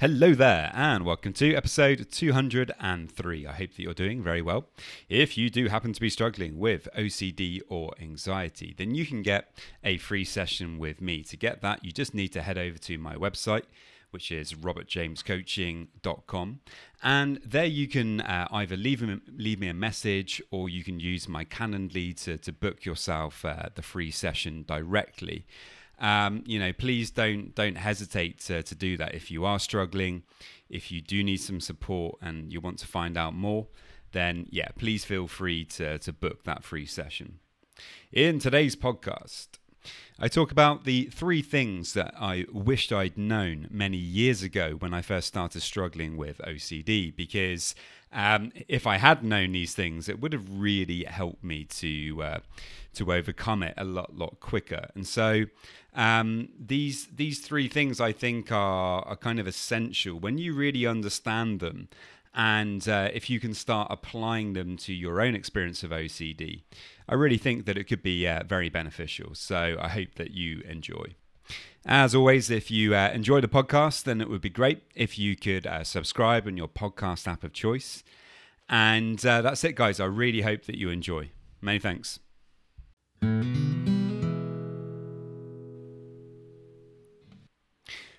Hello there, and welcome to episode 203. I hope that you're doing very well. If you do happen to be struggling with OCD or anxiety, then you can get a free session with me. To get that, you just need to head over to my website, which is robertjamescoaching.com. And there you can uh, either leave, leave me a message or you can use my Calendly to, to book yourself uh, the free session directly um, you know, please don't don't hesitate to, to do that. If you are struggling, if you do need some support and you want to find out more, then yeah, please feel free to, to book that free session. In today's podcast, I talk about the three things that I wished I'd known many years ago when I first started struggling with OCD because um, if I had known these things, it would have really helped me to uh, to overcome it a lot lot quicker. And so um, these these three things I think are are kind of essential when you really understand them. And uh, if you can start applying them to your own experience of OCD, I really think that it could be uh, very beneficial. So I hope that you enjoy. As always, if you uh, enjoy the podcast, then it would be great if you could uh, subscribe on your podcast app of choice. And uh, that's it, guys. I really hope that you enjoy. Many thanks.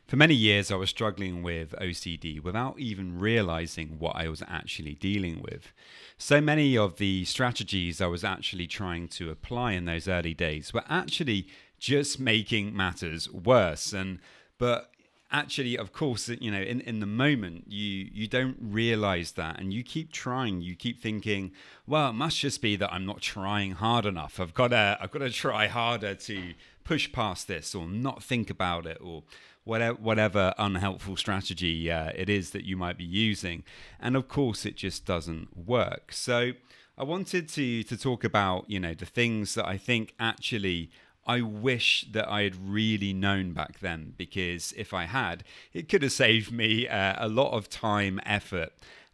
For many years, I was struggling with OCD without even realizing what I was actually dealing with. So many of the strategies I was actually trying to apply in those early days were actually just making matters worse. And but actually of course you know in, in the moment you you don't realize that and you keep trying you keep thinking well it must just be that i'm not trying hard enough i've got to i've got to try harder to push past this or not think about it or whatever, whatever unhelpful strategy uh, it is that you might be using. And of course, it just doesn't work. So I wanted to to talk about you know the things that I think actually I wish that I had really known back then because if I had, it could have saved me uh, a lot of time, effort,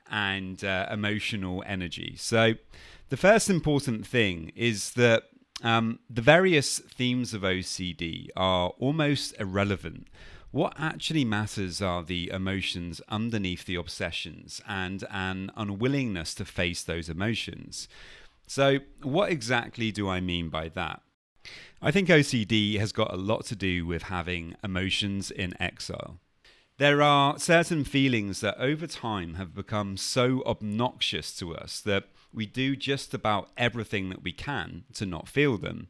and uh, emotional energy. So, the first important thing is that um, the various themes of OCD are almost irrelevant what actually matters are the emotions underneath the obsessions and an unwillingness to face those emotions. So, what exactly do I mean by that? I think OCD has got a lot to do with having emotions in exile. There are certain feelings that over time have become so obnoxious to us that we do just about everything that we can to not feel them.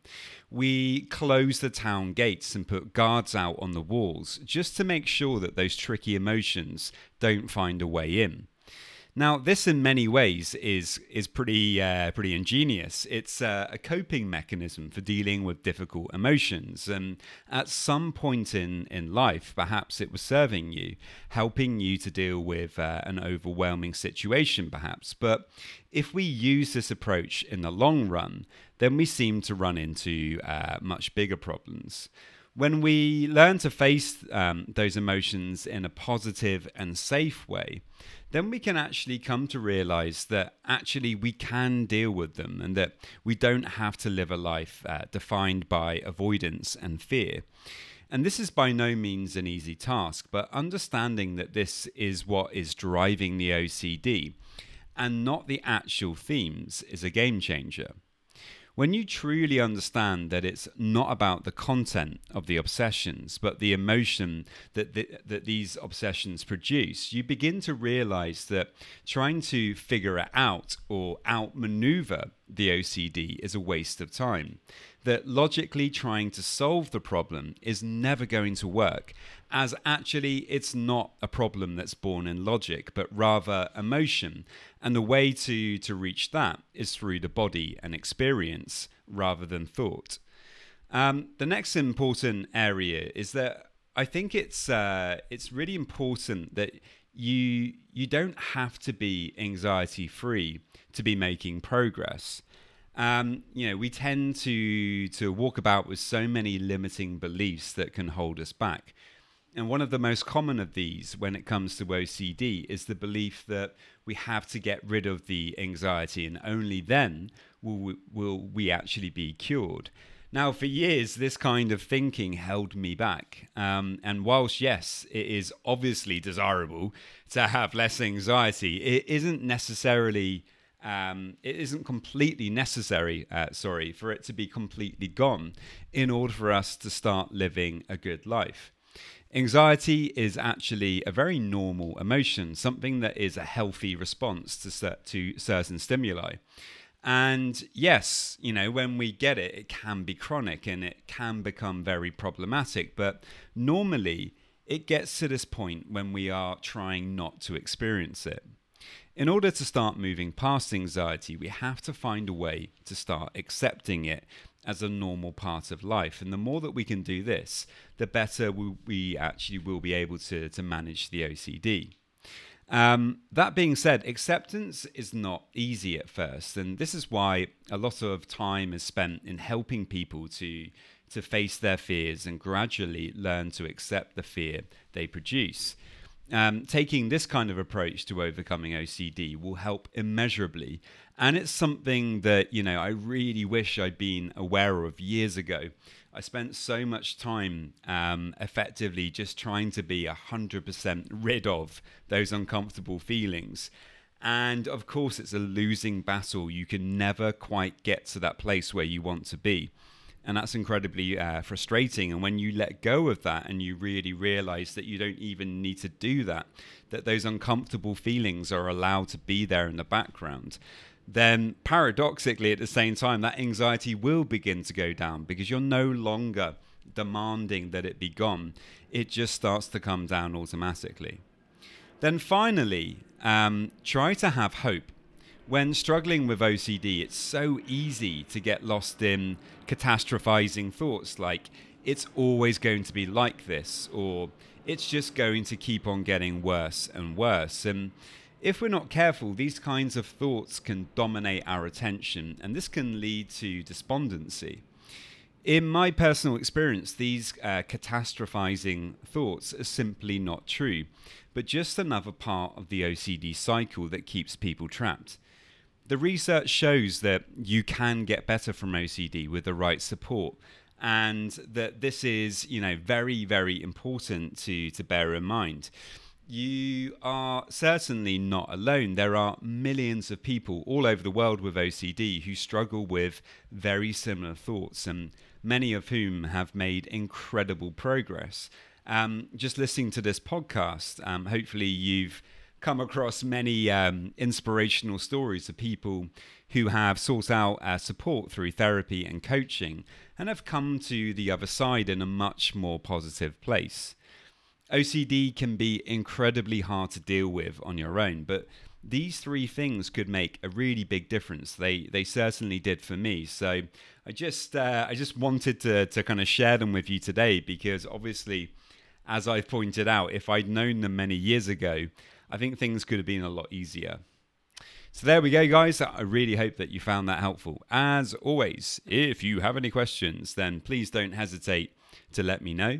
We close the town gates and put guards out on the walls just to make sure that those tricky emotions don't find a way in. Now, this in many ways is is pretty uh, pretty ingenious. It's uh, a coping mechanism for dealing with difficult emotions, and at some point in in life, perhaps it was serving you, helping you to deal with uh, an overwhelming situation, perhaps. But if we use this approach in the long run, then we seem to run into uh, much bigger problems when we learn to face um, those emotions in a positive and safe way, then we can actually come to realize that actually we can deal with them and that we don't have to live a life uh, defined by avoidance and fear. And this is by no means an easy task, but understanding that this is what is driving the OCD and not the actual themes is a game changer. When you truly understand that it's not about the content of the obsessions, but the emotion that, the, that these obsessions produce, you begin to realize that trying to figure it out or outmaneuver the OCD is a waste of time. That logically trying to solve the problem is never going to work, as actually it's not a problem that's born in logic, but rather emotion. And the way to, to reach that is through the body and experience rather than thought. Um, the next important area is that I think it's uh, it's really important that you you don't have to be anxiety free to be making progress. Um, you know, we tend to to walk about with so many limiting beliefs that can hold us back. And one of the most common of these when it comes to OCD is the belief that we have to get rid of the anxiety and only then will we, will we actually be cured. Now, for years, this kind of thinking held me back. Um, and whilst, yes, it is obviously desirable to have less anxiety, it isn't necessarily. Um, it isn't completely necessary, uh, sorry, for it to be completely gone in order for us to start living a good life. Anxiety is actually a very normal emotion, something that is a healthy response to, to certain stimuli. And yes, you know, when we get it, it can be chronic and it can become very problematic. But normally, it gets to this point when we are trying not to experience it. In order to start moving past anxiety, we have to find a way to start accepting it as a normal part of life. And the more that we can do this, the better we actually will be able to, to manage the OCD. Um, that being said, acceptance is not easy at first, and this is why a lot of time is spent in helping people to to face their fears and gradually learn to accept the fear they produce. Um, taking this kind of approach to overcoming OCD will help immeasurably, and it's something that you know I really wish I'd been aware of years ago. I spent so much time um, effectively just trying to be 100% rid of those uncomfortable feelings. And of course, it's a losing battle. You can never quite get to that place where you want to be. And that's incredibly uh, frustrating. And when you let go of that and you really realize that you don't even need to do that, that those uncomfortable feelings are allowed to be there in the background, then paradoxically at the same time that anxiety will begin to go down because you're no longer demanding that it be gone. It just starts to come down automatically. Then finally um, try to have hope. When struggling with ocd it's so easy to get lost in catastrophizing thoughts like it's always going to be like this or it's just going to keep on getting worse and worse. And if we're not careful, these kinds of thoughts can dominate our attention, and this can lead to despondency. In my personal experience, these uh, catastrophizing thoughts are simply not true, but just another part of the OCD cycle that keeps people trapped. The research shows that you can get better from OCD with the right support, and that this is, you know, very, very important to, to bear in mind you are certainly not alone. There are millions of people all over the world with OCD who struggle with very similar thoughts, and many of whom have made incredible progress. Um, just listening to this podcast, um, hopefully, you've come across many um, inspirational stories of people who have sought out uh, support through therapy and coaching and have come to the other side in a much more positive place. OCD can be incredibly hard to deal with on your own, but these three things could make a really big difference. They they certainly did for me. So I just uh, I just wanted to to kind of share them with you today because obviously, as I've pointed out, if I'd known them many years ago, I think things could have been a lot easier. So there we go, guys. I really hope that you found that helpful. As always, if you have any questions, then please don't hesitate to let me know